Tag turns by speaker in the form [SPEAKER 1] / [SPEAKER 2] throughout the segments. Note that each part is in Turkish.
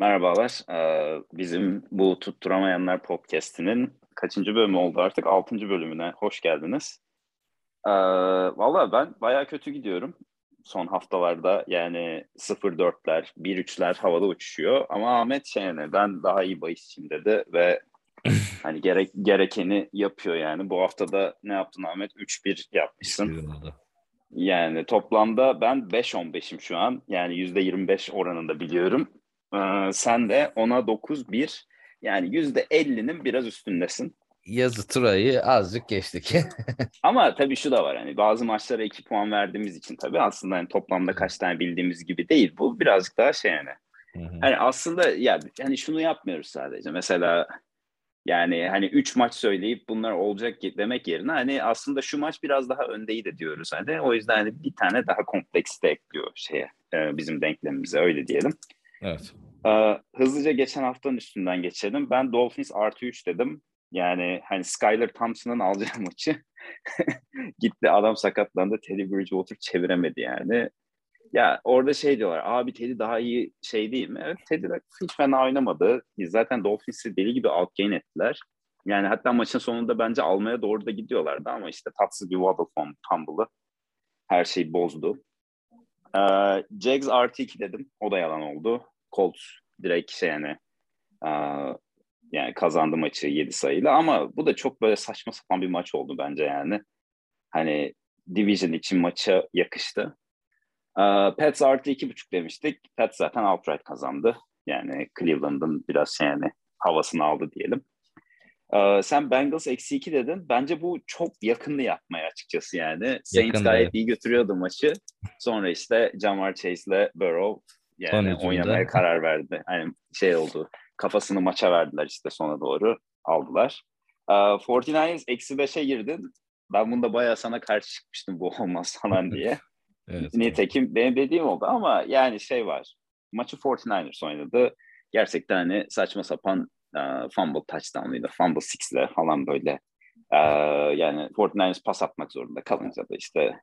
[SPEAKER 1] Merhabalar. Ee, bizim bu Tutturamayanlar podcast'inin kaçıncı bölümü oldu artık? Altıncı bölümüne hoş geldiniz. Ee, Valla ben bayağı kötü gidiyorum. Son haftalarda yani 0-4'ler, 1-3'ler havada uçuşuyor. Ama Ahmet şey yani ben daha iyi bahisçiyim dedi ve hani gerek gerekeni yapıyor yani. Bu hafta da ne yaptın Ahmet? 3-1 yapmışsın. Yani toplamda ben 5-15'im şu an. Yani %25 oranında biliyorum. Ee, sen de ona 9-1 yani %50'nin biraz üstündesin.
[SPEAKER 2] Yazı turayı azıcık geçtik.
[SPEAKER 1] Ama tabii şu da var hani bazı maçlara 2 puan verdiğimiz için tabii aslında hani toplamda kaç tane bildiğimiz gibi değil. Bu birazcık daha şey yani. Hani aslında ya hani şunu yapmıyoruz sadece. Mesela yani hani 3 maç söyleyip bunlar olacak demek yerine hani aslında şu maç biraz daha öndeydi diyoruz hani. O yüzden hani bir tane daha kompleks de ekliyor şeye e, bizim denklemimize öyle diyelim.
[SPEAKER 2] Evet.
[SPEAKER 1] Ee, hızlıca geçen haftanın üstünden geçelim. Ben Dolphins artı 3 dedim. Yani hani Skyler Thompson'ın alacağı maçı gitti adam sakatlandı. Teddy Bridgewater çeviremedi yani. Ya orada şey diyorlar abi Teddy daha iyi şey değil mi? Evet Teddy hiç fena oynamadı. Zaten Dolphins'i deli gibi outgain ettiler. Yani hatta maçın sonunda bence almaya doğru da gidiyorlardı ama işte tatsız bir waddle fumble'ı her şeyi bozdu. Ee, Jags artı 2 dedim. O da yalan oldu. Colts direkt şey yani uh, yani kazandı maçı 7 sayıyla ama bu da çok böyle saçma sapan bir maç oldu bence yani. Hani Division için maça yakıştı. Uh, Pets artı iki buçuk demiştik. Pets zaten outright kazandı. Yani Cleveland'ın biraz yani havasını aldı diyelim. Uh, sen Bengals eksi iki dedin. Bence bu çok yakınlı yapmaya açıkçası yani. Saints Yakın gayet iyi götürüyordu maçı. Sonra işte Jamar Chase ile Burrow yani oynamaya karar verdi. Yani şey oldu. Kafasını maça verdiler işte sona doğru. Aldılar. Uh, 49ers eksi 5'e girdin. Ben bunda bayağı sana karşı çıkmıştım bu olmaz falan diye. evet, Nitekim benim dediğim oldu ama yani şey var. Maçı 49ers oynadı. Gerçekten hani saçma sapan uh, fumble touchdown'ıyla, fumble six'le falan böyle uh, yani 49ers pas atmak zorunda kalınca da işte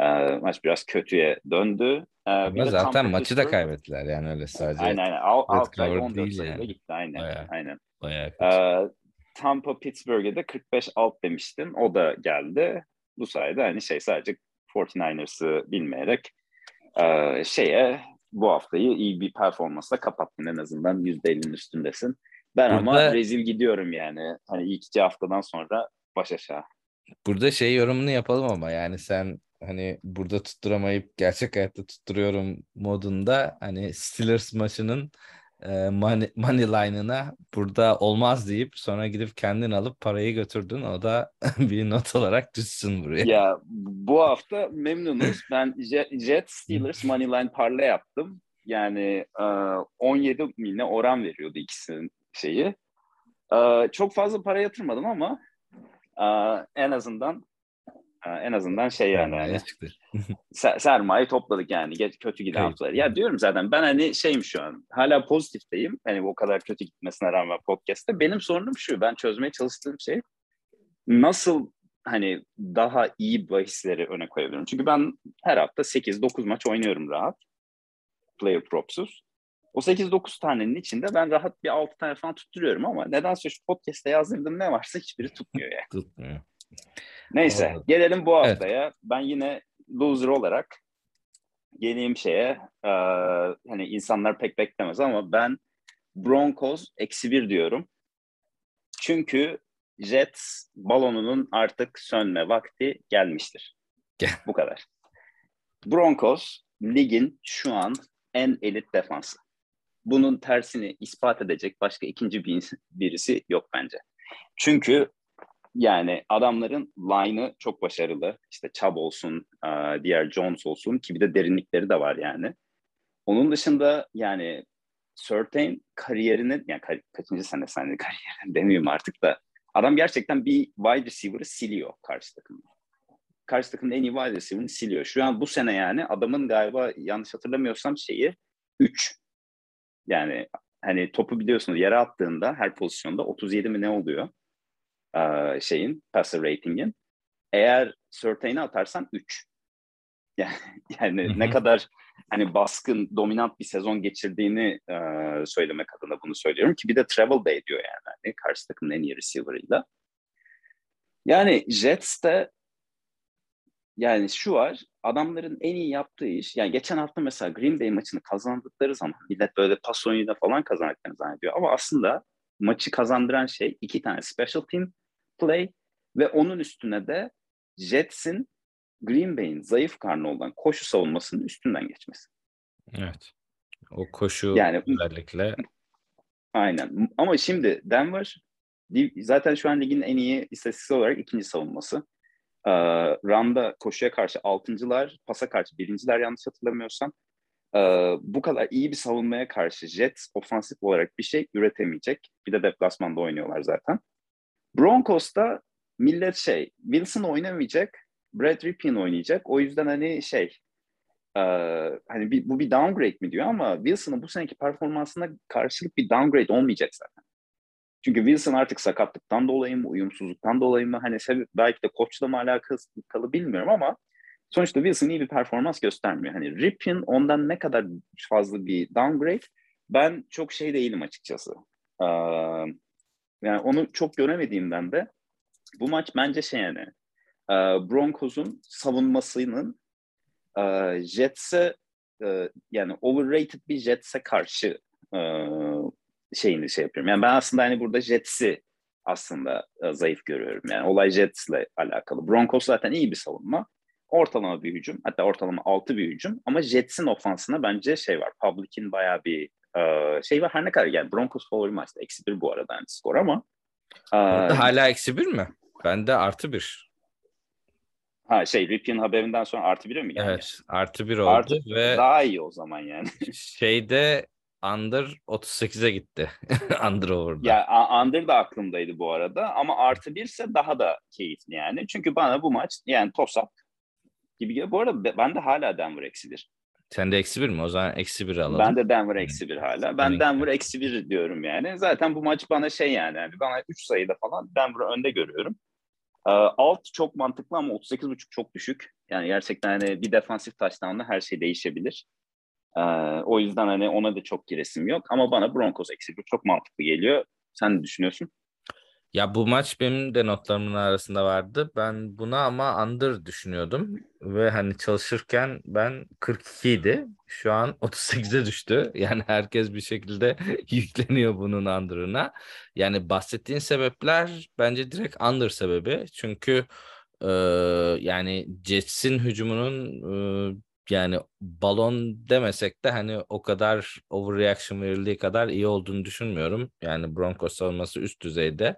[SPEAKER 1] uh, maç biraz kötüye döndü.
[SPEAKER 2] Uh, Ama zaten maçı da kaybettiler yani öyle sadece.
[SPEAKER 1] Aynen aynen. Alt, alt 14 değil yani. gitti aynen. Bayağı, aynen. Bayağı uh, Tampa Pittsburgh'e de 45 alt demiştin. O da geldi. Bu sayede hani şey sadece 49ers'ı bilmeyerek uh, şeye bu haftayı iyi bir performansla kapattın en azından %50'nin üstündesin. Ben Burada, ama rezil gidiyorum yani. Hani ilk iki haftadan sonra baş aşağı.
[SPEAKER 2] Burada şey yorumunu yapalım ama yani sen hani burada tutturamayıp gerçek hayatta tutturuyorum modunda hani Steelers maçının e, money, money line'ına burada olmaz deyip sonra gidip kendin alıp parayı götürdün. O da bir not olarak düşsün buraya.
[SPEAKER 1] Ya bu hafta memnunuz. Ben Jet Steelers money line parlay yaptım. Yani e, 17 miline oran veriyordu ikisinin şeyi. E, çok fazla para yatırmadım ama e, en azından en azından şey yani. Hani, sermaye topladık yani. Kötü giden evet. haftalar. Ya diyorum zaten ben hani şeyim şu an. Hala pozitifteyim. Hani o kadar kötü gitmesine rağmen podcast'te. Benim sorunum şu. Ben çözmeye çalıştığım şey nasıl hani daha iyi bahisleri öne koyabilirim. Çünkü ben her hafta 8-9 maç oynuyorum rahat. Player propsuz. O 8-9 tanenin içinde ben rahat bir 6 tane falan tutturuyorum ama nedense şu podcast'te yazdırdığım ne varsa hiçbiri tutmuyor yani.
[SPEAKER 2] Tutmuyor.
[SPEAKER 1] Neyse Anladım. gelelim bu haftaya. Evet. Ben yine loser olarak geleyim şeye e, hani insanlar pek beklemez ama ben Broncos eksi bir diyorum. Çünkü Jets balonunun artık sönme vakti gelmiştir. bu kadar. Broncos ligin şu an en elit defansı. Bunun tersini ispat edecek başka ikinci bir birisi yok bence. Çünkü yani adamların line'ı çok başarılı. İşte Chubb olsun, diğer Jones olsun ki bir de derinlikleri de var yani. Onun dışında yani Certain kariyerinin, yani kar, kaçıncı sene sene kariyerin demeyeyim artık da adam gerçekten bir wide receiver'ı siliyor karşı takımda. Karşı takımın en iyi wide receiver'ını siliyor. Şu an bu sene yani adamın galiba yanlış hatırlamıyorsam şeyi 3. Yani hani topu biliyorsunuz yere attığında her pozisyonda 37 mi ne oluyor? E, şeyin passer rating'in. Eğer Surtain'e atarsan 3. Yani, yani ne kadar hani baskın, dominant bir sezon geçirdiğini e, söylemek adına bunu söylüyorum ki bir de travel day diyor yani hani karşı takımın en iyi receiver'ıyla. Yani Jets'te yani şu var, adamların en iyi yaptığı iş, yani geçen hafta mesela Green Bay maçını kazandıkları zaman millet böyle pas oyunuyla falan kazandıklarını zannediyor. Ama aslında maçı kazandıran şey iki tane special team play ve onun üstüne de Jets'in Green Bay'in zayıf karnı olan koşu savunmasının üstünden geçmesi.
[SPEAKER 2] Evet. O koşu yani, özellikle.
[SPEAKER 1] Aynen. Ama şimdi Denver zaten şu an ligin en iyi istatistiksel olarak ikinci savunması. Ee, Randa koşuya karşı altıncılar, pasa karşı birinciler yanlış hatırlamıyorsam. Ee, bu kadar iyi bir savunmaya karşı Jets ofansif olarak bir şey üretemeyecek. Bir de deplasmanda oynuyorlar zaten. Broncos'ta millet şey, Wilson oynamayacak, Brad Ripien oynayacak. O yüzden hani şey, e, hani bir, bu bir downgrade mi diyor ama Wilson'ın bu seneki performansına karşılık bir downgrade olmayacak zaten. Çünkü Wilson artık sakatlıktan dolayı mı, uyumsuzluktan dolayı mı, hani sebep, belki de koçla mı alakalı bilmiyorum ama sonuçta Wilson iyi bir performans göstermiyor. Hani Ripien ondan ne kadar fazla bir downgrade ben çok şey değilim açıkçası. Ee, yani onu çok göremediğimden de bu maç bence şey yani e, Broncos'un savunmasının e, Jets'e e, yani overrated bir Jets'e karşı e, şeyini şey yapıyorum. Yani ben aslında hani burada Jets'i aslında e, zayıf görüyorum. Yani olay Jets'le alakalı. Broncos zaten iyi bir savunma. Ortalama bir hücum. Hatta ortalama altı bir hücum. Ama Jets'in ofansına bence şey var. Public'in bayağı bir e, şey var. Her ne kadar yani Broncos favori maçta. Eksi bir bu arada yani skor ama.
[SPEAKER 2] E, hala eksi bir mi? Bende artı bir.
[SPEAKER 1] Ha şey Ripien haberinden sonra artı bire mi geldi?
[SPEAKER 2] Evet artı bir oldu
[SPEAKER 1] artı,
[SPEAKER 2] ve
[SPEAKER 1] daha iyi o zaman yani.
[SPEAKER 2] şeyde under 38'e gitti. under over'da.
[SPEAKER 1] Ya under da aklımdaydı bu arada ama artı birse daha da keyifli yani. Çünkü bana bu maç yani toss up gibi geliyor. Bu arada ben de hala Denver eksi bir.
[SPEAKER 2] Sen de eksi bir mi? O zaman eksi bir alalım.
[SPEAKER 1] Ben de Denver eksi bir hala. Ben Denver eksi bir diyorum yani. Zaten bu maç bana şey yani. yani bana 3 sayıda falan Denver'ı önde görüyorum. Ee, alt çok mantıklı ama 38.5 çok düşük. Yani gerçekten hani bir defansif touchdown'la her şey değişebilir. Ee, o yüzden hani ona da çok giresim yok. Ama bana Broncos eksi bir çok mantıklı geliyor. Sen ne düşünüyorsun?
[SPEAKER 2] Ya bu maç benim de notlarımın arasında vardı. Ben buna ama under düşünüyordum. Ve hani çalışırken ben 42 idi. Şu an 38'e düştü. Yani herkes bir şekilde yükleniyor bunun under'ına. Yani bahsettiğin sebepler bence direkt under sebebi. Çünkü e, yani Jets'in hücumunun e, yani balon demesek de hani o kadar overreaction verildiği kadar iyi olduğunu düşünmüyorum. Yani Broncos savunması üst düzeyde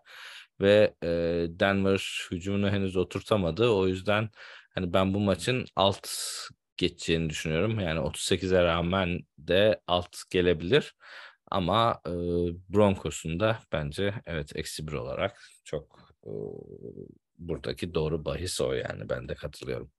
[SPEAKER 2] ve e, Denver hücumunu henüz oturtamadı. O yüzden hani ben bu maçın alt geçeceğini düşünüyorum. Yani 38'e rağmen de alt gelebilir. Ama e, Broncos'un da bence evet eksi bir olarak çok e, buradaki doğru bahis o yani ben de katılıyorum.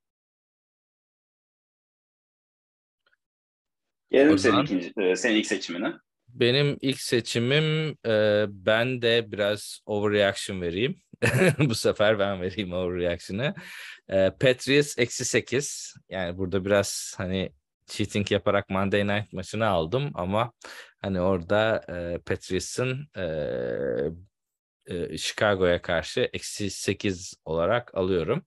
[SPEAKER 1] Gelelim senin, ikinci, e, senin ilk seçimine.
[SPEAKER 2] Benim ilk seçimim e, ben de biraz overreaction vereyim. Bu sefer ben vereyim overreaction'ı. E, Patriots eksi 8. Yani burada biraz hani cheating yaparak Monday Night maçını aldım ama hani orada e, Patriots'ın e, e, Chicago'ya karşı eksi 8 olarak alıyorum.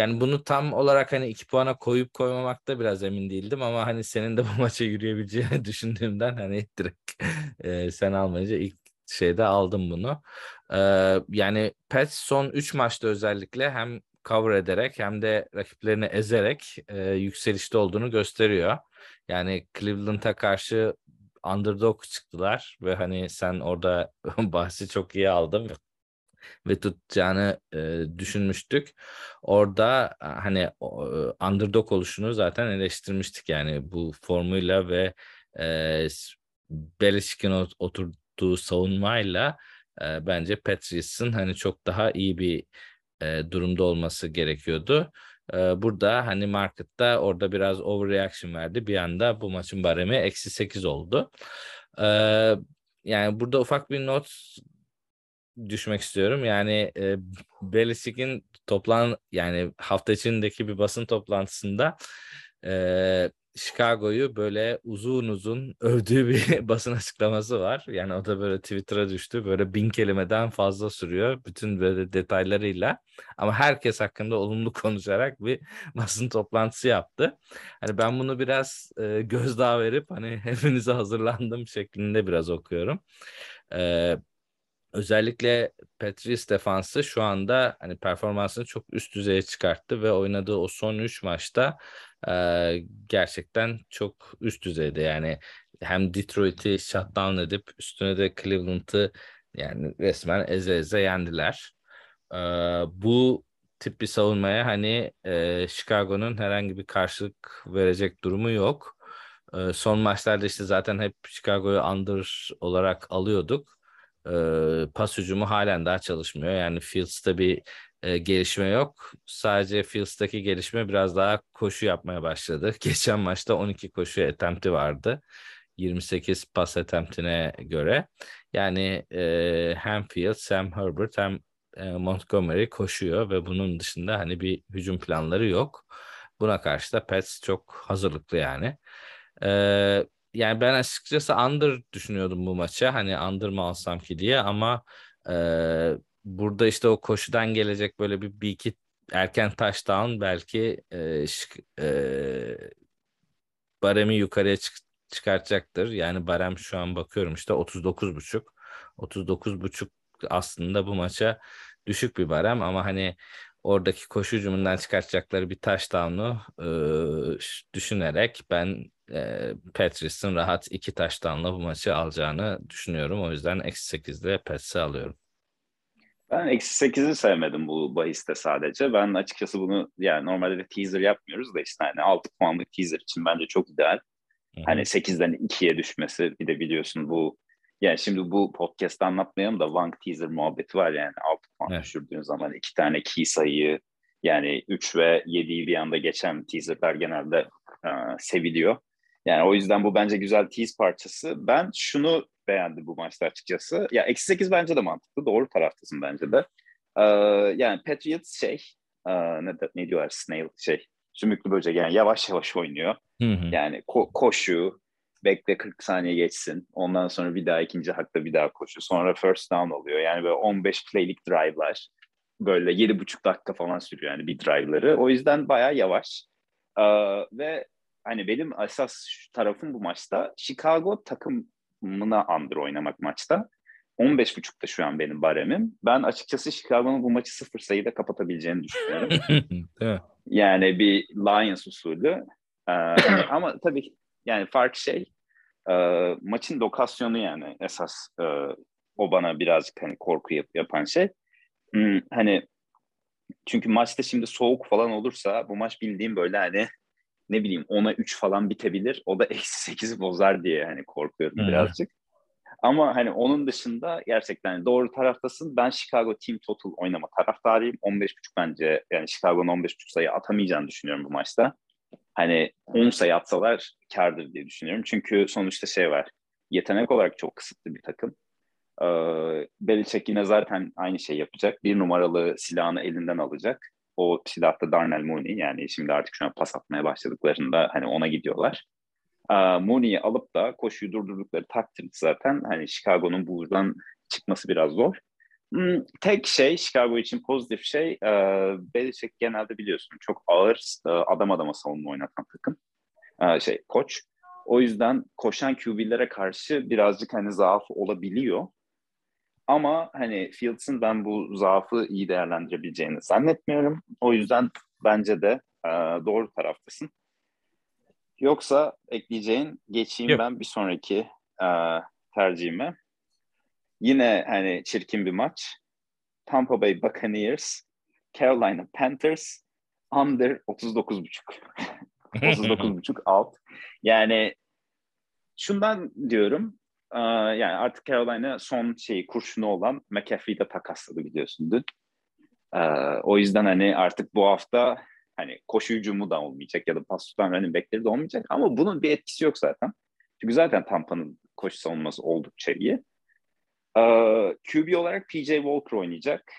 [SPEAKER 2] Yani bunu tam olarak hani iki puana koyup koymamakta biraz emin değildim ama hani senin de bu maça yürüyebileceğini düşündüğümden hani direkt e, sen almayınca ilk şeyde aldım bunu. E, yani Pets son 3 maçta özellikle hem cover ederek hem de rakiplerini ezerek e, yükselişte olduğunu gösteriyor. Yani Cleveland'a karşı underdog çıktılar ve hani sen orada bahsi çok iyi aldın ve tutacağını e, düşünmüştük. Orada hani e, underdog oluşunu zaten eleştirmiştik yani bu formuyla ve e, Belichick'in oturduğu savunmayla e, bence Patriots'ın hani çok daha iyi bir e, durumda olması gerekiyordu. E, burada hani markette orada biraz overreaction verdi. Bir anda bu maçın baremi eksi 8 oldu. E, yani burada ufak bir not düşmek istiyorum. Yani e, Belichick'in toplan yani hafta içindeki bir basın toplantısında e, Chicago'yu böyle uzun uzun övdüğü bir basın açıklaması var. Yani o da böyle Twitter'a düştü. Böyle bin kelimeden fazla sürüyor. Bütün böyle detaylarıyla. Ama herkes hakkında olumlu konuşarak bir basın toplantısı yaptı. Hani ben bunu biraz e, gözdağı verip hani hepinize hazırlandım şeklinde biraz okuyorum. E, özellikle Patriots defansı şu anda hani performansını çok üst düzeye çıkarttı ve oynadığı o son 3 maçta e, gerçekten çok üst düzeyde yani hem Detroit'i shutdown edip üstüne de Cleveland'ı yani resmen eze eze yendiler. E, bu tip bir savunmaya hani e, Chicago'nun herhangi bir karşılık verecek durumu yok. E, son maçlarda işte zaten hep Chicago'yu under olarak alıyorduk e, pas hücumu halen daha çalışmıyor. Yani Fields'ta bir e, gelişme yok. Sadece Fields'taki gelişme biraz daha koşu yapmaya başladı. Geçen maçta 12 koşu attempt'i vardı. 28 pas attempt'ine göre. Yani e, hem Fields hem Herbert hem e, Montgomery koşuyor ve bunun dışında hani bir hücum planları yok. Buna karşı da Pets çok hazırlıklı yani. Ee, yani ben açıkçası under düşünüyordum bu maça. Hani under mı alsam ki diye ama e, burada işte o koşudan gelecek böyle bir, bir iki erken touchdown belki e, e, baremi yukarıya çık çıkartacaktır. Yani barem şu an bakıyorum işte 39 buçuk. 39 buçuk aslında bu maça düşük bir barem ama hani oradaki koşu hücumundan çıkartacakları bir touchdown'u e, düşünerek ben e, Patriots'ın rahat iki taştanla bu maçı alacağını düşünüyorum. O yüzden eksi 8'de Pats'i alıyorum.
[SPEAKER 1] Ben eksi 8'i sevmedim bu bahiste sadece. Ben açıkçası bunu yani normalde de teaser yapmıyoruz da işte hani 6 puanlık teaser için bence çok ideal. Hı-hı. Hani 8'den 2'ye düşmesi bir de biliyorsun bu yani şimdi bu podcast'ta anlatmayalım da Wank teaser muhabbeti var yani 6 puan evet. düşürdüğün zaman iki tane key sayıyı yani 3 ve 7'yi bir anda geçen teaserler genelde e, seviliyor. Yani o yüzden bu bence güzel tease parçası. Ben şunu beğendim bu maçta açıkçası. Ya eksi 8 bence de mantıklı. Doğru taraftasın bence de. Ee, yani Patriots şey e, ne, ne diyorlar snail şey sümüklü böcek yani yavaş yavaş oynuyor. Hı hı. Yani ko- koşu bekle 40 saniye geçsin. Ondan sonra bir daha ikinci hakta bir daha koşu. Sonra first down oluyor. Yani böyle 15 playlik drive'lar. Böyle 7,5 dakika falan sürüyor yani bir drive'ları. O yüzden bayağı yavaş. Ee, ve hani benim esas tarafım bu maçta Chicago takımına under oynamak maçta. 15.5'ta şu an benim baremim. Ben açıkçası Chicago'nun bu maçı sıfır sayıda kapatabileceğini düşünüyorum. yani bir Lions usulü. Ee, ama tabii yani fark şey e, maçın lokasyonu yani esas e, o bana birazcık hani korku yap, yapan şey. Hmm, hani çünkü maçta şimdi soğuk falan olursa bu maç bildiğim böyle hani ne bileyim 10'a 3 falan bitebilir. O da eksi 8'i bozar diye hani korkuyorum hmm. birazcık. Ama hani onun dışında gerçekten doğru taraftasın. Ben Chicago Team Total oynama taraftarıyım. 15.5 bence yani Chicago'nun 15.5 sayı atamayacağını düşünüyorum bu maçta. Hani 10 sayı atsalar kardır diye düşünüyorum. Çünkü sonuçta şey var. Yetenek olarak çok kısıtlı bir takım. Ee, Belichick yine zaten aynı şey yapacak. Bir numaralı silahını elinden alacak o silahta Darnell Mooney yani şimdi artık şu an pas atmaya başladıklarında hani ona gidiyorlar. Mooney'i alıp da koşuyu durdurdukları takdirde zaten hani Chicago'nun buradan çıkması biraz zor. Hmm, tek şey Chicago için pozitif şey e, Belichick genelde biliyorsun çok ağır e, adam adama savunma oynatan takım şey koç. O yüzden koşan QB'lere karşı birazcık hani zaaf olabiliyor. Ama hani Fields'ın ben bu zaafı iyi değerlendirebileceğini zannetmiyorum. O yüzden bence de e, doğru taraftasın. Yoksa ekleyeceğin geçeyim Yok. ben bir sonraki e, tercihime. Yine hani çirkin bir maç. Tampa Bay Buccaneers, Carolina Panthers under 39.5. 39.5 alt. Yani şundan diyorum yani artık Carolina son şeyi kurşunu olan McAfee'yi de takasladı biliyorsun dün. o yüzden hani artık bu hafta hani koşu hücumu da olmayacak ya da pas tutan running backleri de olmayacak ama bunun bir etkisi yok zaten. Çünkü zaten Tampa'nın koşu savunması oldukça iyi. QB olarak PJ Walker oynayacak.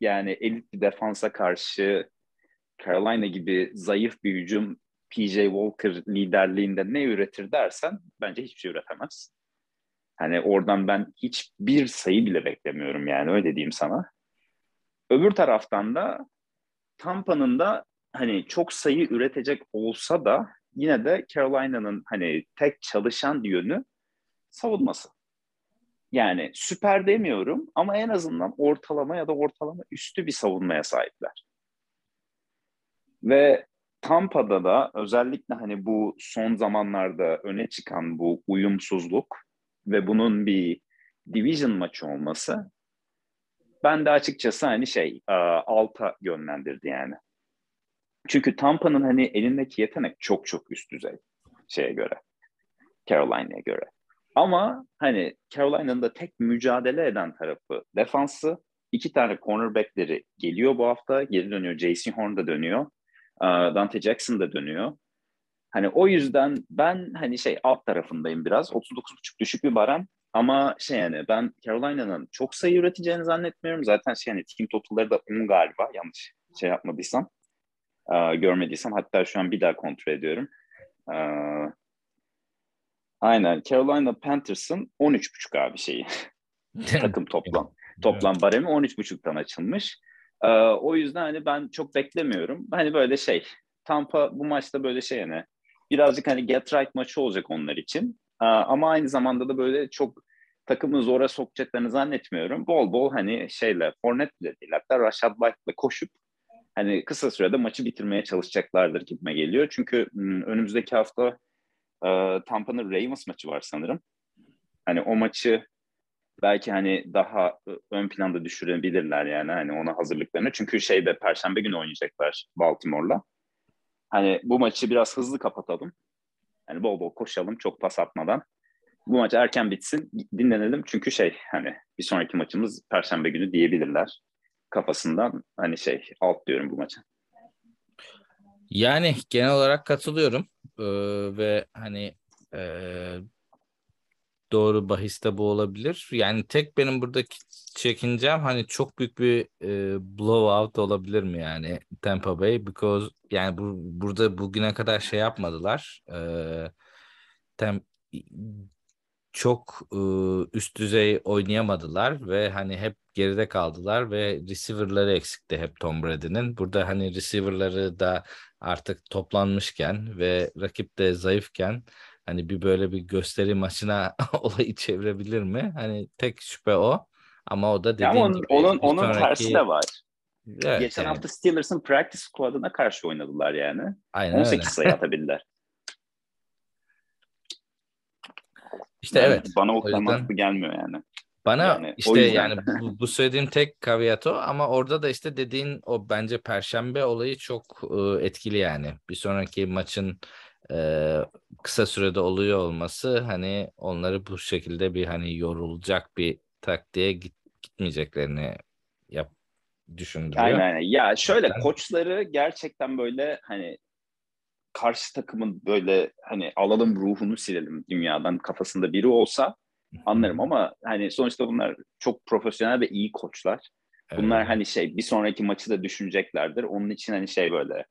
[SPEAKER 1] Yani elit bir defansa karşı Carolina gibi zayıf bir hücum PJ Walker liderliğinde ne üretir dersen bence hiçbir şey üretemez. Hani oradan ben hiçbir sayı bile beklemiyorum yani öyle diyeyim sana. Öbür taraftan da Tampa'nın da hani çok sayı üretecek olsa da yine de Carolina'nın hani tek çalışan yönü savunması. Yani süper demiyorum ama en azından ortalama ya da ortalama üstü bir savunmaya sahipler. Ve Tampa'da da özellikle hani bu son zamanlarda öne çıkan bu uyumsuzluk ve bunun bir division maçı olması ben de açıkçası hani şey alta yönlendirdi yani. Çünkü Tampa'nın hani elindeki yetenek çok çok üst düzey şeye göre. Carolina'ya göre. Ama hani Carolina'nın da tek mücadele eden tarafı defansı. İki tane cornerbackleri geliyor bu hafta. Geri dönüyor. J.C. Horn da dönüyor. Dante Jackson da dönüyor. Hani o yüzden ben hani şey alt tarafındayım biraz. 39.5 düşük bir barem. Ama şey yani ben Carolina'nın çok sayı üreteceğini zannetmiyorum. Zaten şey yani team totalları da 10 galiba yanlış şey yapmadıysam. görmediysem hatta şu an bir daha kontrol ediyorum. aynen Carolina Panthers'ın 13.5 abi şeyi. Takım toplam. Toplam baremi 13.5'tan açılmış. O yüzden hani ben çok beklemiyorum. Hani böyle şey Tampa bu maçta böyle şey yani birazcık hani get right maçı olacak onlar için. Ama aynı zamanda da böyle çok takımı zora sokacaklarını zannetmiyorum. Bol bol hani şeyle Fournette bile değil hatta Rashad White'la koşup hani kısa sürede maçı bitirmeye çalışacaklardır gitme geliyor. Çünkü önümüzdeki hafta e, Tampa'nın Ravens maçı var sanırım. Hani o maçı belki hani daha ön planda düşürebilirler yani hani ona hazırlıklarını. Çünkü şeyde Perşembe günü oynayacaklar Baltimore'la. Hani bu maçı biraz hızlı kapatalım. Hani bol bol koşalım çok pas atmadan. Bu maç erken bitsin dinlenelim çünkü şey hani bir sonraki maçımız Perşembe günü diyebilirler kafasından hani şey alt diyorum bu maça.
[SPEAKER 2] Yani genel olarak katılıyorum ee, ve hani e, doğru bahiste bu olabilir. Yani tek benim buradaki çekincem hani çok büyük bir e, blowout olabilir mi yani Tampa Bay because yani bu, burada bugüne kadar şey yapmadılar. E, tem, çok e, üst düzey oynayamadılar ve hani hep geride kaldılar ve receiver'ları eksikti hep Tom Brady'nin. Burada hani receiver'ları da artık toplanmışken ve rakip de zayıfken hani bir böyle bir gösteri maçına olayı çevirebilir mi? Hani tek şüphe o. Ama o da dediğin
[SPEAKER 1] onun,
[SPEAKER 2] gibi.
[SPEAKER 1] Onun, onun sonraki... tersi de var.
[SPEAKER 2] Evet,
[SPEAKER 1] Geçen
[SPEAKER 2] yani.
[SPEAKER 1] hafta Steelers'ın practice squad'ına karşı oynadılar yani.
[SPEAKER 2] Aynen
[SPEAKER 1] 18
[SPEAKER 2] öyle.
[SPEAKER 1] sayı atabildiler.
[SPEAKER 2] İşte
[SPEAKER 1] yani
[SPEAKER 2] evet.
[SPEAKER 1] Bana o
[SPEAKER 2] yüzden...
[SPEAKER 1] gelmiyor yani.
[SPEAKER 2] Bana
[SPEAKER 1] Yani
[SPEAKER 2] işte yani bu, bu söylediğim tek caveat o ama orada da işte dediğin o bence perşembe olayı çok e, etkili yani. Bir sonraki maçın e, kısa sürede oluyor olması hani onları bu şekilde bir hani yorulacak bir taktiğe git, gitmeyeceklerini yap düşündürüyor.
[SPEAKER 1] Aynen aynen. Ya şöyle
[SPEAKER 2] Ben-
[SPEAKER 1] koçları gerçekten böyle hani karşı takımın böyle hani alalım ruhunu silelim dünyadan kafasında biri olsa anlarım ama hani sonuçta bunlar çok profesyonel ve iyi koçlar. Bunlar
[SPEAKER 2] Evet.
[SPEAKER 1] hani şey bir sonraki maçı da düşüneceklerdir. Onun için hani şey böyle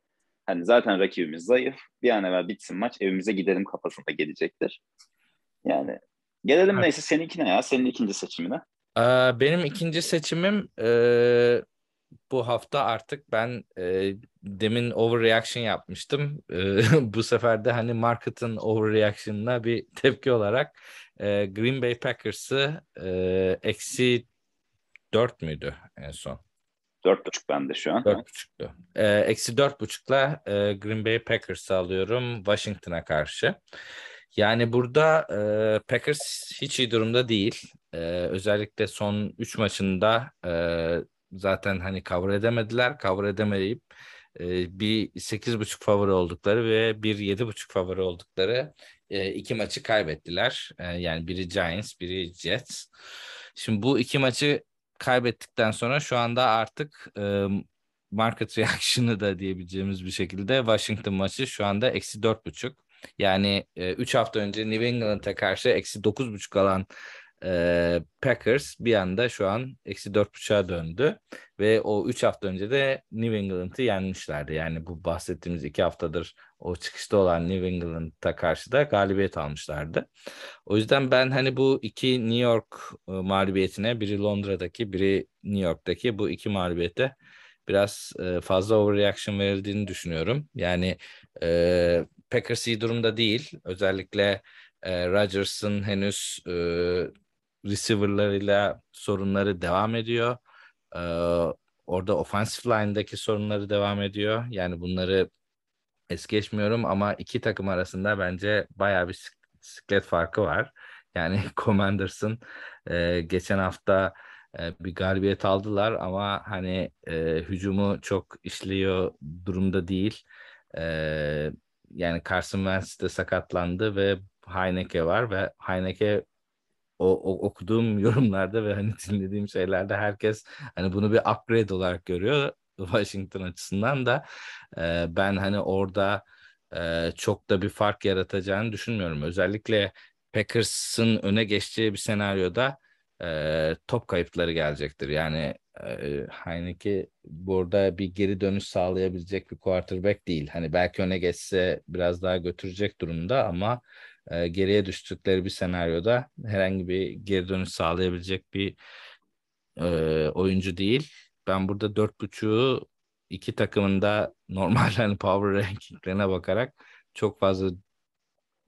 [SPEAKER 1] hani zaten rakibimiz zayıf. Bir an evvel bitsin maç evimize gidelim kafasında gelecektir. Yani gelelim
[SPEAKER 2] Evet.
[SPEAKER 1] neyse seninkine ya. Senin ikinci seçimine.
[SPEAKER 2] Ee, benim ikinci seçimim e, bu hafta artık ben e, demin overreaction yapmıştım. E, bu sefer de hani market'ın overreaction'ına bir tepki olarak e, Green Bay Packers'ı e, eksi 4 müydü en son?
[SPEAKER 1] Dört buçuk bende şu an.
[SPEAKER 2] Dört buçuktu. E, Eksi dört buçukla e, Green Bay Packers'ı alıyorum Washington'a karşı. Yani burada e, Packers hiç iyi durumda değil. E, özellikle son 3 maçında e, zaten hani cover edemediler. Cover edemeyip e, bir 8.5 favori oldukları ve bir 7.5 favori oldukları e, iki maçı kaybettiler. E, yani biri Giants, biri Jets. Şimdi bu iki maçı kaybettikten sonra şu anda artık e, market reaction'ı da diyebileceğimiz bir şekilde Washington maçı şu anda eksi dört buçuk. Yani 3 hafta önce New England'a karşı eksi dokuz buçuk alan e, Packers bir anda şu an eksi dört buçuğa döndü ve o üç hafta önce de New England'ı yenmişlerdi. Yani bu bahsettiğimiz iki haftadır o çıkışta olan New England'a karşı da galibiyet almışlardı. O yüzden ben hani bu iki New York e, mağlubiyetine biri Londra'daki biri New York'taki bu iki mağlubiyete biraz e, fazla overreaction verildiğini düşünüyorum. Yani e, Packers iyi durumda değil. Özellikle e, Rodgers'ın henüz e, receiver'larıyla sorunları devam ediyor. E, orada offensive line'daki sorunları devam ediyor. Yani bunları es geçmiyorum ama iki takım arasında bence bayağı bir siklet farkı var. Yani Commanders'ın e, geçen hafta e, bir galibiyet aldılar ama hani e, hücumu çok işliyor durumda değil. E, yani Carson Wentz de sakatlandı ve Heineke var ve Heineke o, o okuduğum yorumlarda ve hani dinlediğim şeylerde herkes hani bunu bir upgrade olarak görüyor Washington açısından da e, ben hani orada e, çok da bir fark yaratacağını düşünmüyorum. Özellikle Packers'ın öne geçeceği bir senaryoda e, top kayıpları gelecektir. Yani e, Heineke burada bir geri dönüş sağlayabilecek bir quarterback değil. Hani belki öne geçse biraz daha götürecek durumda ama e, geriye düştükleri bir senaryoda herhangi bir geri dönüş sağlayabilecek bir e, oyuncu değil. Ben burada dört buçuğu iki takımında normal hani power rankinglerine bakarak çok fazla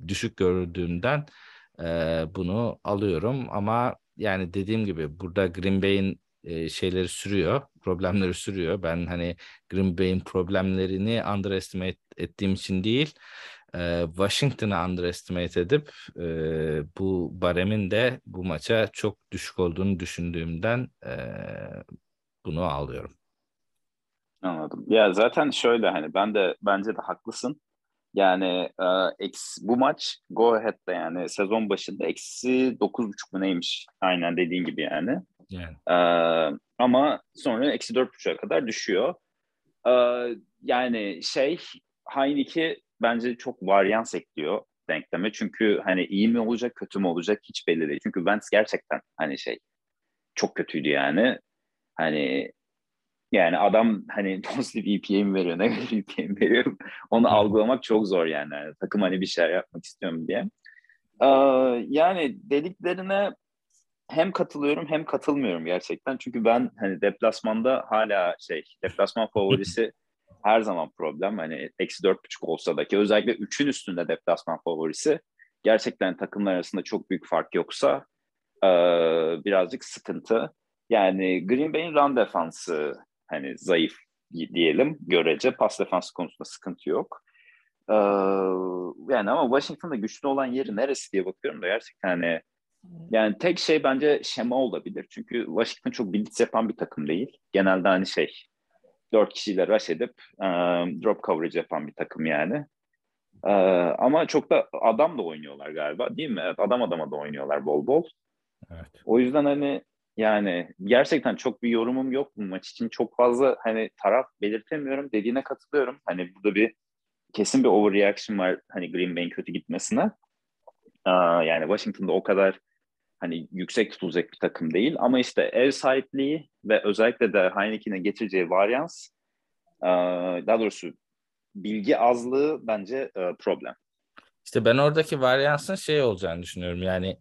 [SPEAKER 2] düşük gördüğümden e, bunu alıyorum ama yani dediğim gibi burada Green Bay'in e, şeyleri sürüyor, problemleri sürüyor. Ben hani Green Bay'in problemlerini underestimate ettiğim için değil, e, Washington'ı underestimate edip e, bu baremin de bu maça çok düşük olduğunu düşündüğümden e, bunu alıyorum.
[SPEAKER 1] Anladım. Ya zaten şöyle hani ben de bence de haklısın. Yani e, eks, bu maç go ahead'de yani sezon başında eksi dokuz buçuk mu neymiş aynen dediğin gibi yani. yani. E, ama sonra eksi dört buçuğa kadar düşüyor. E, yani şey Heineke bence çok varyans ekliyor denkleme. Çünkü hani iyi mi olacak kötü mü olacak hiç belli değil. Çünkü Wentz gerçekten hani şey çok kötüydü yani. Hani yani adam hani pozitif EPA mi veriyor, negatif EPA mi veriyor onu algılamak çok zor yani. yani. Takım hani bir şey yapmak istiyorum diye. Ee, yani dediklerine hem katılıyorum hem katılmıyorum gerçekten. Çünkü ben hani deplasmanda hala şey deplasman favorisi her zaman problem. Hani eksi dört buçuk olsa da ki özellikle üçün üstünde deplasman favorisi gerçekten takımlar arasında çok büyük fark yoksa e, birazcık sıkıntı. Yani Green Bay'in run defansı hani zayıf diyelim görece pas defansı konusunda sıkıntı yok. Ee, yani ama Washington'da güçlü olan yeri neresi diye bakıyorum da gerçekten hani yani tek şey bence şema olabilir. Çünkü Washington çok blitz yapan bir takım değil. Genelde hani şey dört kişiyle rush edip um, drop coverage yapan bir takım yani. Ee, ama çok da adam da oynuyorlar galiba değil mi? Evet, adam adama da oynuyorlar bol bol. Evet. O yüzden hani yani gerçekten çok bir yorumum yok bu maç için. Çok fazla hani taraf belirtemiyorum. Dediğine katılıyorum. Hani burada bir kesin bir overreaction var hani Green Bay'in kötü gitmesine. Aa, yani Washington'da o kadar hani yüksek tutulacak bir takım değil. Ama işte ev sahipliği ve özellikle de Heineken'e getireceği varyans daha doğrusu bilgi azlığı bence problem.
[SPEAKER 2] İşte ben oradaki varyansın şey olacağını düşünüyorum. Yani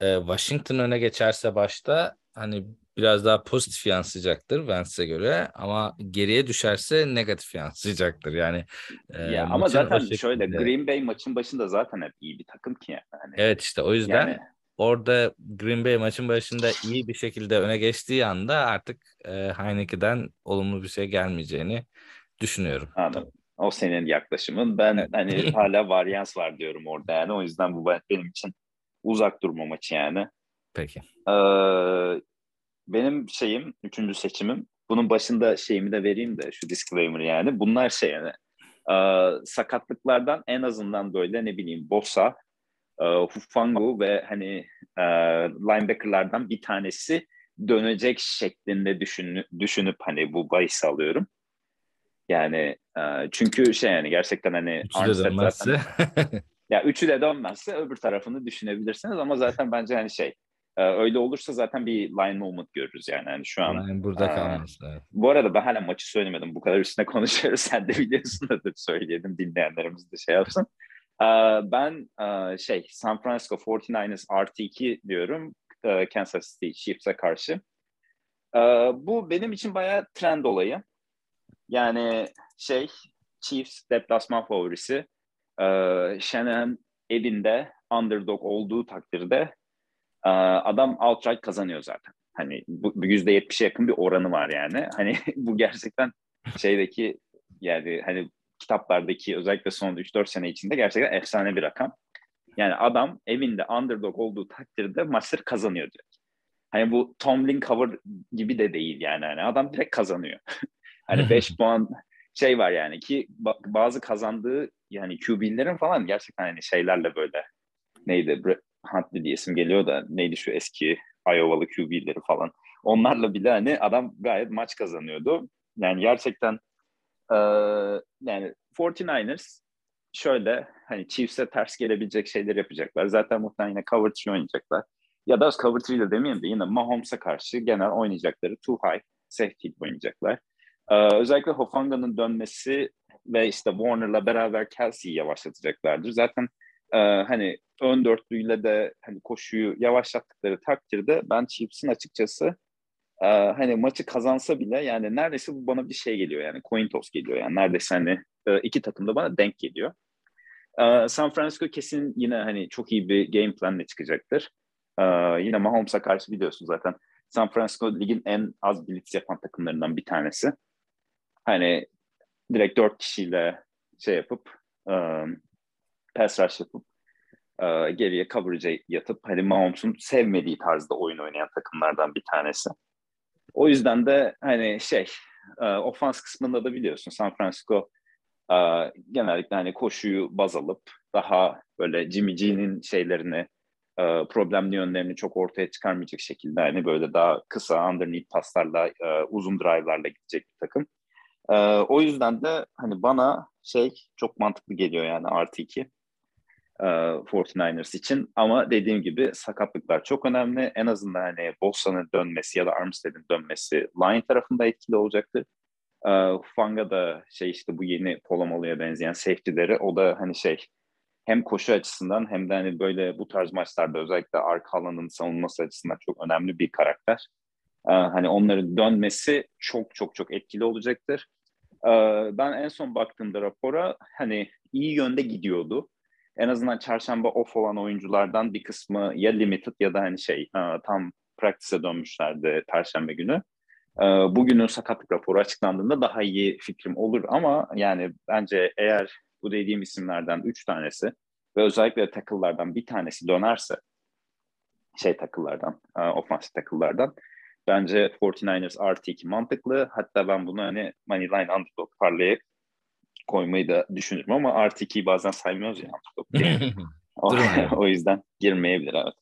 [SPEAKER 2] Washington öne geçerse başta hani biraz daha pozitif yansıyacaktır Vance'e göre ama geriye düşerse negatif yansıyacaktır. Yani
[SPEAKER 1] e, ya ama zaten şekilde... şöyle Green Bay maçın başında zaten hep iyi bir takım ki yani. Hani,
[SPEAKER 2] evet işte o yüzden yani... orada Green Bay maçın başında iyi bir şekilde öne geçtiği anda artık e, Heineke'den olumlu bir şey gelmeyeceğini düşünüyorum.
[SPEAKER 1] Anladım. O senin yaklaşımın. Ben evet. hani hala varyans var diyorum orada yani. O yüzden bu benim için uzak durma maçı yani.
[SPEAKER 2] Peki.
[SPEAKER 1] Ee, benim şeyim, üçüncü seçimim. Bunun başında şeyimi de vereyim de şu disclaimer yani. Bunlar şey yani e, sakatlıklardan en azından böyle ne bileyim Bosa, e, Hufangu ve hani e, linebackerlardan bir tanesi dönecek şeklinde düşün, düşünüp hani bu bahis alıyorum. Yani e, çünkü şey yani gerçekten hani
[SPEAKER 2] Armstead zaten
[SPEAKER 1] ya üçü de dönmezse öbür tarafını düşünebilirsiniz ama zaten bence hani şey öyle olursa zaten bir line movement görürüz yani. yani şu an
[SPEAKER 2] yani burada kalmaz. Evet.
[SPEAKER 1] Bu arada ben hala maçı söylemedim. Bu kadar üstüne konuşuyoruz. Sen de biliyorsun da söyleyelim dinleyenlerimiz de şey yapsın. Ee, ben e, şey San Francisco 49ers artı 2 diyorum e, Kansas City Chiefs'e karşı. Ee, bu benim için bayağı trend olayı. Yani şey Chiefs deplasman favorisi. Ee, Shanahan evinde underdog olduğu takdirde e, adam outright kazanıyor zaten. Hani bu yüzde yetmişe yakın bir oranı var yani. Hani bu gerçekten şeydeki yani hani kitaplardaki özellikle son 3-4 sene içinde gerçekten efsane bir rakam. Yani adam evinde underdog olduğu takdirde maçları kazanıyor direkt. Hani bu Tomlin cover gibi de değil yani. Hani adam direkt kazanıyor. hani 5 puan şey var yani ki bazı kazandığı yani QB'lerin falan gerçekten hani şeylerle böyle neydi Huntley diye isim geliyor da neydi şu eski Iowa'lı QB'leri falan. Onlarla bile hani adam gayet maç kazanıyordu. Yani gerçekten e, yani 49ers şöyle hani Chiefs'e ters gelebilecek şeyler yapacaklar. Zaten muhtemelen yine cover 3 oynayacaklar. Ya da cover 3 de demeyeyim de yine Mahomes'a karşı genel oynayacakları too high safety oynayacaklar. Ee, özellikle Hofanga'nın dönmesi ve işte Warner'la beraber Kelsey'yi yavaşlatacaklardır. Zaten e, hani ön dörtlüyle de hani koşuyu yavaşlattıkları takdirde ben Chiefs'in açıkçası e, hani maçı kazansa bile yani neredeyse bu bana bir şey geliyor yani coin toss geliyor yani neredeyse hani e, iki takım da bana denk geliyor. E, San Francisco kesin yine hani çok iyi bir game planle çıkacaktır. E, yine Mahomes'a karşı biliyorsun zaten San Francisco ligin en az blitz yapan takımlarından bir tanesi. Hani direkt dört kişiyle şey yapıp um, pass rush yapıp uh, geriye coverage'e yatıp hani Mahomes'un sevmediği tarzda oyun oynayan takımlardan bir tanesi. O yüzden de hani şey uh, ofans kısmında da biliyorsun San Francisco uh, genellikle hani koşuyu baz alıp daha böyle Jimmy G'nin şeylerini uh, problemli yönlerini çok ortaya çıkarmayacak şekilde hani böyle daha kısa underneath paslarla uh, uzun drive'larla gidecek bir takım. Ee, o yüzden de hani bana şey çok mantıklı geliyor yani artı iki e, 49ers için. Ama dediğim gibi sakatlıklar çok önemli. En azından hani Boston'ın dönmesi ya da Armstead'in dönmesi line tarafında etkili olacaktır. E, Fanga da şey işte bu yeni Polamalı'ya benzeyen safety'leri o da hani şey hem koşu açısından hem de hani böyle bu tarz maçlarda özellikle arka alanın savunması açısından çok önemli bir karakter. Ee, hani onların dönmesi çok çok çok etkili olacaktır. Ee, ben en son baktığımda rapora hani iyi yönde gidiyordu. En azından çarşamba off olan oyunculardan bir kısmı ya limited ya da hani şey e, tam practice'e dönmüşlerdi perşembe günü. Ee, bugünün sakatlık raporu açıklandığında daha iyi fikrim olur ama yani bence eğer bu dediğim isimlerden üç tanesi ve özellikle tackle'lardan bir tanesi dönerse şey tackle'lardan, e, ofansif tackle'lardan Bence 49ers artı 2 mantıklı. Hatta ben bunu hani Moneyline underdog parlaya koymayı da düşünürüm ama artı 2'yi bazen saymıyoruz ya o, o yüzden girmeyebilir evet.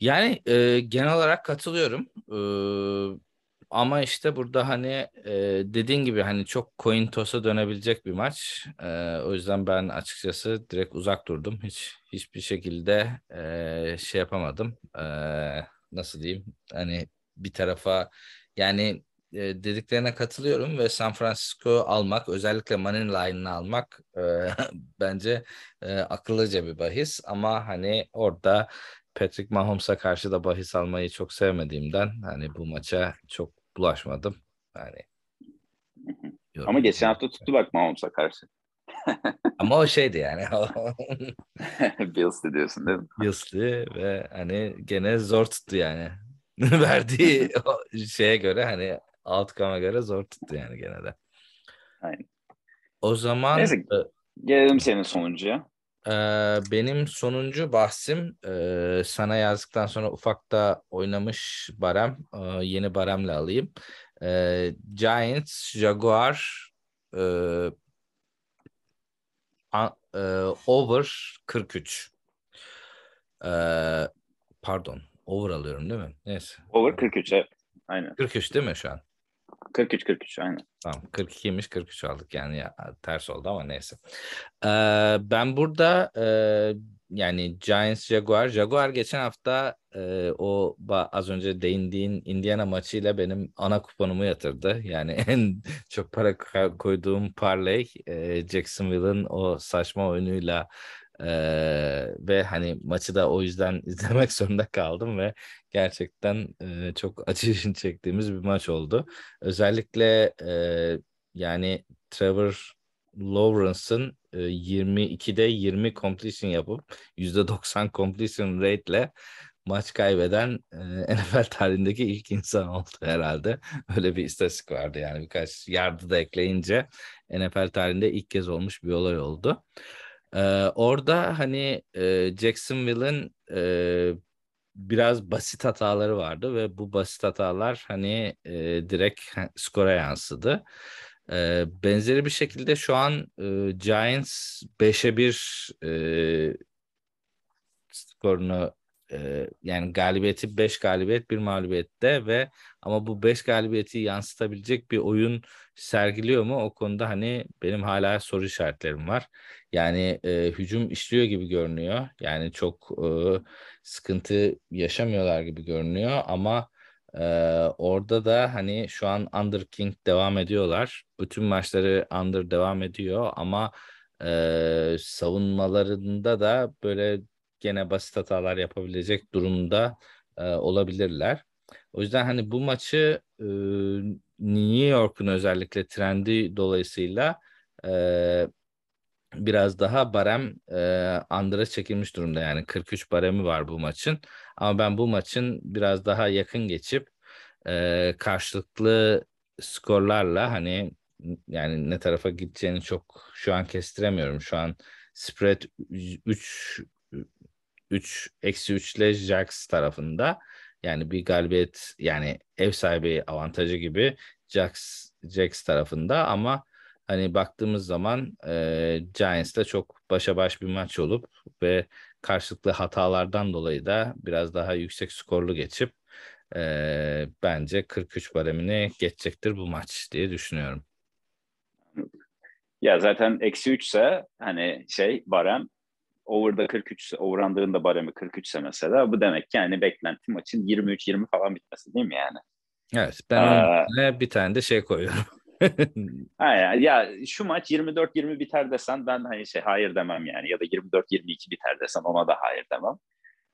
[SPEAKER 2] Yani e, genel olarak katılıyorum. E, ama işte burada hani e, dediğin gibi hani çok coin toss'a dönebilecek bir maç. E, o yüzden ben açıkçası direkt uzak durdum. Hiç hiçbir şekilde e, şey yapamadım. E, nasıl diyeyim hani bir tarafa yani e, dediklerine katılıyorum ve San Francisco almak özellikle money line'ını almak e, bence e, akıllıca bir bahis ama hani orada Patrick Mahomes'a karşı da bahis almayı çok sevmediğimden hani bu maça çok bulaşmadım. Yani
[SPEAKER 1] ama geçen hafta tuttu bak Mahomes'a karşı.
[SPEAKER 2] Ama o şeydi yani.
[SPEAKER 1] Bills'ti diyorsun değil mi?
[SPEAKER 2] Bills'ti ve hani gene zor tuttu yani. Verdiği şeye göre hani outcome'a göre zor tuttu yani gene de.
[SPEAKER 1] Aynen.
[SPEAKER 2] O zaman Neyse,
[SPEAKER 1] e, gelelim senin sonuncuya.
[SPEAKER 2] E, benim sonuncu bahsim e, sana yazdıktan sonra ufakta oynamış barem. E, yeni baremle alayım. E, Giants, Jaguar, e, e, over 43. E, pardon. Over alıyorum değil mi? Neyse.
[SPEAKER 1] Over 43 evet. Aynen.
[SPEAKER 2] 43 değil mi şu an?
[SPEAKER 1] 43 43 aynen.
[SPEAKER 2] Tamam 42'ymiş 43 aldık yani ya, ters oldu ama neyse. Ee, ben burada e, yani Giants Jaguar. Jaguar geçen hafta e, o az önce değindiğin Indiana maçıyla benim ana kuponumu yatırdı. Yani en çok para koyduğum parlay e, Jacksonville'ın o saçma oyunuyla e, ve hani maçı da o yüzden izlemek zorunda kaldım ve gerçekten e, çok acı çektiğimiz bir maç oldu. Özellikle e, yani Trevor Lawrence'ın 22'de 20 completion yapıp %90 completion rate ile maç kaybeden NFL tarihindeki ilk insan oldu herhalde. Öyle bir istatistik vardı yani birkaç yardı da ekleyince NFL tarihinde ilk kez olmuş bir olay oldu. Orada hani Jacksonville'ın biraz basit hataları vardı ve bu basit hatalar hani direkt skora yansıdı. E, benzeri bir şekilde şu an e, Giants 5'e 1 e, skorunu e, yani galibiyeti 5 galibiyet bir mağlubiyette ve ama bu 5 galibiyeti yansıtabilecek bir oyun sergiliyor mu? O konuda hani benim hala soru işaretlerim var. Yani e, hücum işliyor gibi görünüyor. Yani çok e, sıkıntı yaşamıyorlar gibi görünüyor ama ee, orada da hani şu an Under King devam ediyorlar. Bütün maçları Under devam ediyor ama e, savunmalarında da böyle gene basit hatalar yapabilecek durumda e, olabilirler. O yüzden hani bu maçı e, New York'un özellikle trendi dolayısıyla e, biraz daha barem e, Under'a çekilmiş durumda. Yani 43 baremi var bu maçın. Ama ben bu maçın biraz daha yakın geçip e, karşılıklı skorlarla hani yani ne tarafa gideceğini çok şu an kestiremiyorum. Şu an spread 3 3 eksi 3 ile Jax tarafında. Yani bir galibiyet yani ev sahibi avantajı gibi Jax, Jax tarafında ama hani baktığımız zaman e, Giants'ta çok başa baş bir maç olup ve karşılıklı hatalardan dolayı da biraz daha yüksek skorlu geçip e, bence 43 baremini geçecektir bu maç diye düşünüyorum.
[SPEAKER 1] Ya zaten eksi 3 ise hani şey barem over'da 43 ise overrun'ların da baremi 43 ise mesela bu demek ki yani beklenti maçın 23-20 falan bitmesi değil mi yani?
[SPEAKER 2] Evet ben ee, bir tane de şey koyuyorum.
[SPEAKER 1] Aynen. Ya şu maç 24-20 biter desen ben hani şey hayır demem yani ya da 24-22 biter desen ona da hayır demem.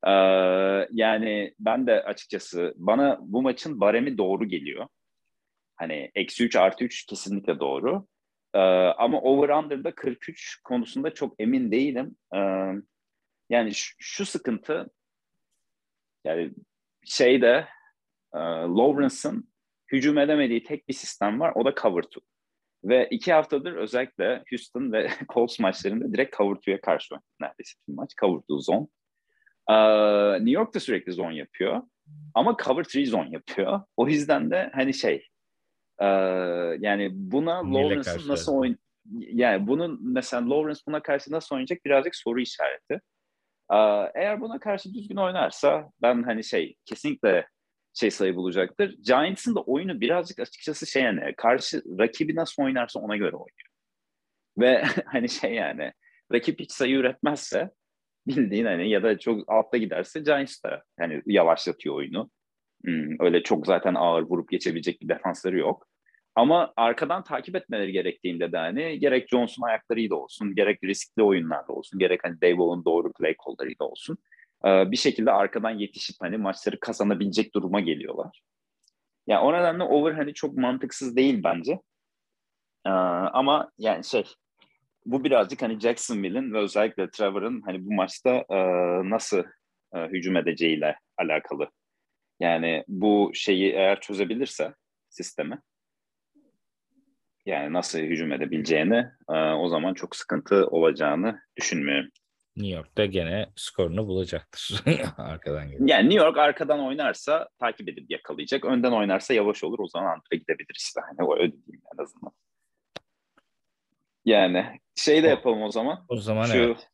[SPEAKER 1] Ee, yani ben de açıkçası bana bu maçın baremi doğru geliyor. Hani eksi 3 artı 3 kesinlikle doğru. Ee, ama over-under'da 43 konusunda çok emin değilim. Ee, yani şu, şu sıkıntı yani şeyde e, Lawrence'ın hücum edemediği tek bir sistem var. O da cover two. Ve iki haftadır özellikle Houston ve Colts maçlarında direkt cover two'ya karşı neredeyse tüm maç. Cover two zone. Ee, New York da sürekli zone yapıyor. Ama cover three zone yapıyor. O yüzden de hani şey e, yani buna Lawrence'ın nasıl oyun yani bunun mesela Lawrence buna karşı nasıl oynayacak birazcık soru işareti. Ee, eğer buna karşı düzgün oynarsa ben hani şey kesinlikle şey sayı bulacaktır. Giants'ın da oyunu birazcık açıkçası şey yani karşı rakibi nasıl oynarsa ona göre oynuyor. Ve hani şey yani rakip hiç sayı üretmezse bildiğin hani ya da çok altta giderse Giants da hani yavaşlatıyor oyunu. Hmm, öyle çok zaten ağır vurup geçebilecek bir defansları yok. Ama arkadan takip etmeleri gerektiğinde de hani gerek Johnson ayaklarıyla olsun, gerek riskli oyunlarda olsun, gerek hani Dayball'un doğru play call'larıyla olsun bir şekilde arkadan yetişip hani maçları kazanabilecek duruma geliyorlar. Yani o nedenle over hani çok mantıksız değil bence. Ama yani şey bu birazcık hani Jacksonville'in ve özellikle Trevor'ın hani bu maçta nasıl hücum edeceğiyle alakalı. Yani bu şeyi eğer çözebilirse sistemi yani nasıl hücum edebileceğini o zaman çok sıkıntı olacağını düşünmüyorum.
[SPEAKER 2] New York'ta gene skorunu bulacaktır arkadan
[SPEAKER 1] gelip. Yani New York arkadan oynarsa takip edip yakalayacak. Önden oynarsa yavaş olur. O zaman Andre gidebilir işte. Hani öyle diyeyim en azından. Yani şey de yapalım o zaman.
[SPEAKER 2] O zaman şu, evet.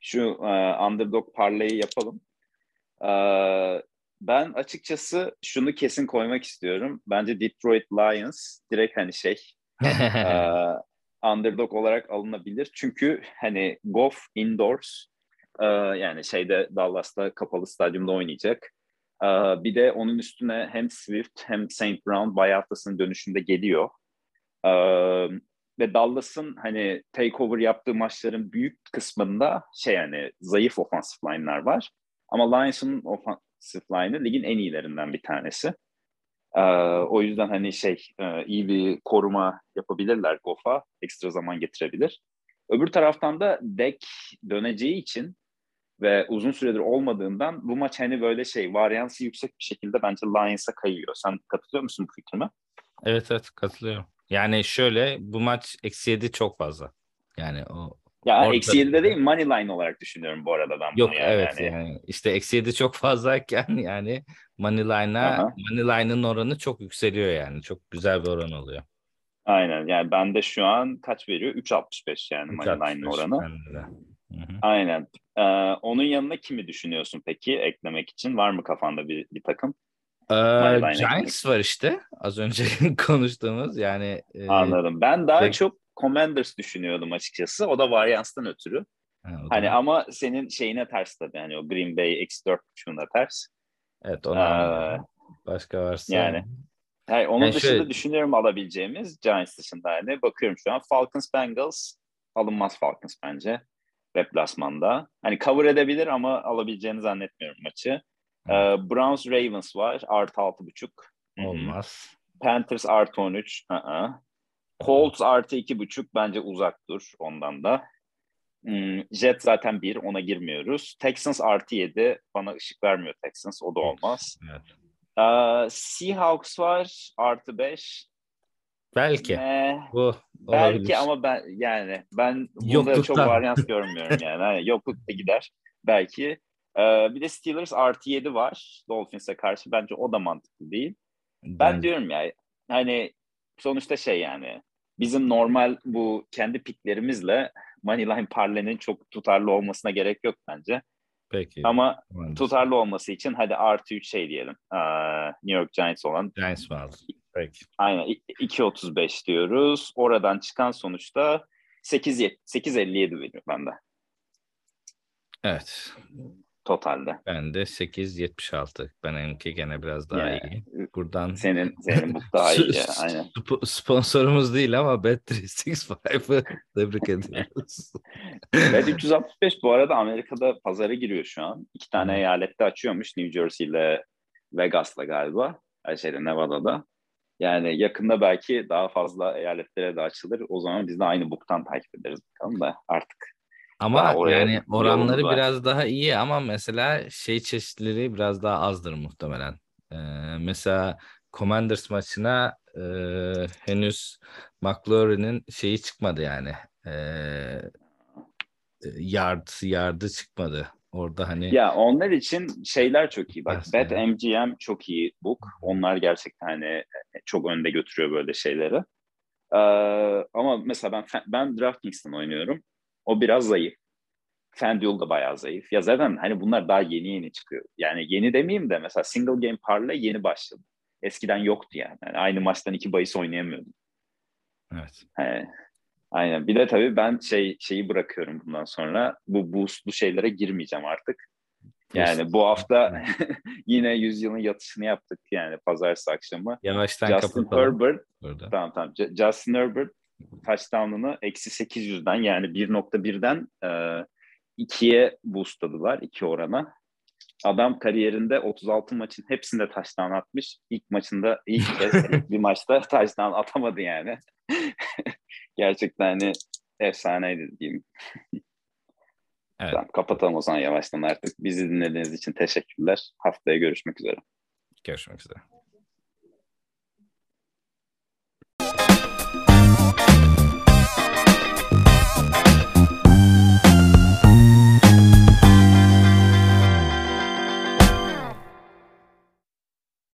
[SPEAKER 1] Şu uh, underdog parlayı yapalım. Uh, ben açıkçası şunu kesin koymak istiyorum. Bence Detroit Lions direkt hani şey underdog olarak alınabilir. Çünkü hani Goff indoors yani şeyde Dallas'ta kapalı stadyumda oynayacak. Bir de onun üstüne hem Swift hem St. Brown bay haftasının dönüşünde geliyor. Ve Dallas'ın hani takeover yaptığı maçların büyük kısmında şey yani zayıf offensive line'lar var. Ama Lions'ın offensive line'ı ligin en iyilerinden bir tanesi. Ee, o yüzden hani şey e, iyi bir koruma yapabilirler Goff'a. Ekstra zaman getirebilir. Öbür taraftan da Dek döneceği için ve uzun süredir olmadığından bu maç hani böyle şey varyansı yüksek bir şekilde bence Lions'a kayıyor. Sen katılıyor musun bu fikrime?
[SPEAKER 2] Evet evet katılıyorum. Yani şöyle bu maç eksi yedi çok fazla. Yani o
[SPEAKER 1] ya eksi yedi de değil money line olarak düşünüyorum bu arada ben
[SPEAKER 2] Yok bunu yani. evet yani. yani işte eksi yedi çok fazlayken yani money line'a money line'ın oranı çok yükseliyor yani. Çok güzel bir oran oluyor.
[SPEAKER 1] Aynen yani bende şu an kaç veriyor? 3.65 yani money line'ın oranı. Hı-hı. Aynen. Ee, onun yanına kimi düşünüyorsun peki eklemek için? Var mı kafanda bir, bir takım?
[SPEAKER 2] Ee, Giants var işte az önce konuştuğumuz yani.
[SPEAKER 1] E, Anladım. Ben daha pek... çok Commanders düşünüyordum açıkçası. O da varyanstan ötürü. Ha, hani ama senin şeyine ters tabii. Yani o Green Bay eksi dört buçuğuna ters.
[SPEAKER 2] Evet ona ee, başka varsa.
[SPEAKER 1] Yani. Hayır, onun yani dışında şöyle... düşünüyorum alabileceğimiz Giants dışında yani. Bakıyorum şu an Falcons Bengals alınmaz Falcons bence. Deplasmanda. Hani cover edebilir ama alabileceğini zannetmiyorum maçı. Ee, Browns Ravens var. Artı altı buçuk.
[SPEAKER 2] Olmaz.
[SPEAKER 1] Panthers artı on üç. Colts artı iki buçuk. Bence uzak dur ondan da. Hmm, Jet zaten bir. Ona girmiyoruz. Texans artı yedi. Bana ışık vermiyor Texans. O da olmaz. Evet. Ee, Seahawks var. Artı beş.
[SPEAKER 2] Belki. Ee,
[SPEAKER 1] Bu belki ama ben yani ben bunda Yoklukta. çok varyans görmüyorum yani. yani yoklukta gider belki. Ee, bir de Steelers artı 7 var Dolphins'e karşı. Bence o da mantıklı değil. Ben, ben diyorum ya hani sonuçta şey yani bizim normal bu kendi piklerimizle Moneyline Parlay'nin çok tutarlı olmasına gerek yok bence.
[SPEAKER 2] Peki.
[SPEAKER 1] Ama Maalesef. tutarlı olması için hadi artı 3 şey diyelim. Ee, New York Giants olan.
[SPEAKER 2] Giants var. Peki.
[SPEAKER 1] Aynen 2.35 diyoruz. Oradan çıkan sonuçta 8.57 veriyor bende.
[SPEAKER 2] Evet
[SPEAKER 1] totalde.
[SPEAKER 2] Ben de 8.76. Benimki gene biraz daha yani, iyi. Buradan
[SPEAKER 1] senin senin bu daha iyi. Aynen.
[SPEAKER 2] Sponsorumuz değil ama Bet365'ı tebrik ediyoruz.
[SPEAKER 1] Bet365 bu arada Amerika'da pazara giriyor şu an. İki tane hmm. eyalette açıyormuş. New Jersey ile Vegas'la galiba. Her şeyde Nevada'da. Yani yakında belki daha fazla eyaletlere de açılır. O zaman biz de aynı buktan takip ederiz bakalım da artık
[SPEAKER 2] ama yani oranları biraz daha iyi ama mesela şey çeşitleri biraz daha azdır muhtemelen. Ee, mesela Commanders maçına e, henüz McLaurin'in şeyi çıkmadı yani. E, yard yardı çıkmadı. Orada hani
[SPEAKER 1] Ya onlar için şeyler çok iyi. Bak Bet MGM çok iyi book. Onlar gerçekten hani çok önde götürüyor böyle şeyleri. Ee, ama mesela ben ben DraftKings'ten oynuyorum. O biraz zayıf. FanDuel da bayağı zayıf. Ya zaten hani bunlar daha yeni yeni çıkıyor. Yani yeni demeyeyim de mesela single game parlay yeni başladı. Eskiden yoktu yani. yani aynı maçtan iki bahis oynayamıyordum.
[SPEAKER 2] Evet.
[SPEAKER 1] He. Aynen. Bir de tabii ben şey şeyi bırakıyorum bundan sonra. Bu boostlu şeylere girmeyeceğim artık. Yani bu hafta yine yüzyılın yatışını yaptık yani pazartesi akşamı.
[SPEAKER 2] Yavaştan
[SPEAKER 1] Justin kapatalım. Herbert. Burada. Tamam tamam. Justin Herbert touchdown'unu eksi 800'den yani 1.1'den e, ikiye boostladılar iki orana. Adam kariyerinde 36 maçın hepsinde touchdown atmış. İlk maçında ilk kez bir maçta touchdown atamadı yani. Gerçekten hani efsaneydi diyeyim. Evet. Tamam, kapatalım o zaman yavaştan artık. Bizi dinlediğiniz için teşekkürler. Haftaya görüşmek üzere.
[SPEAKER 2] Görüşmek üzere.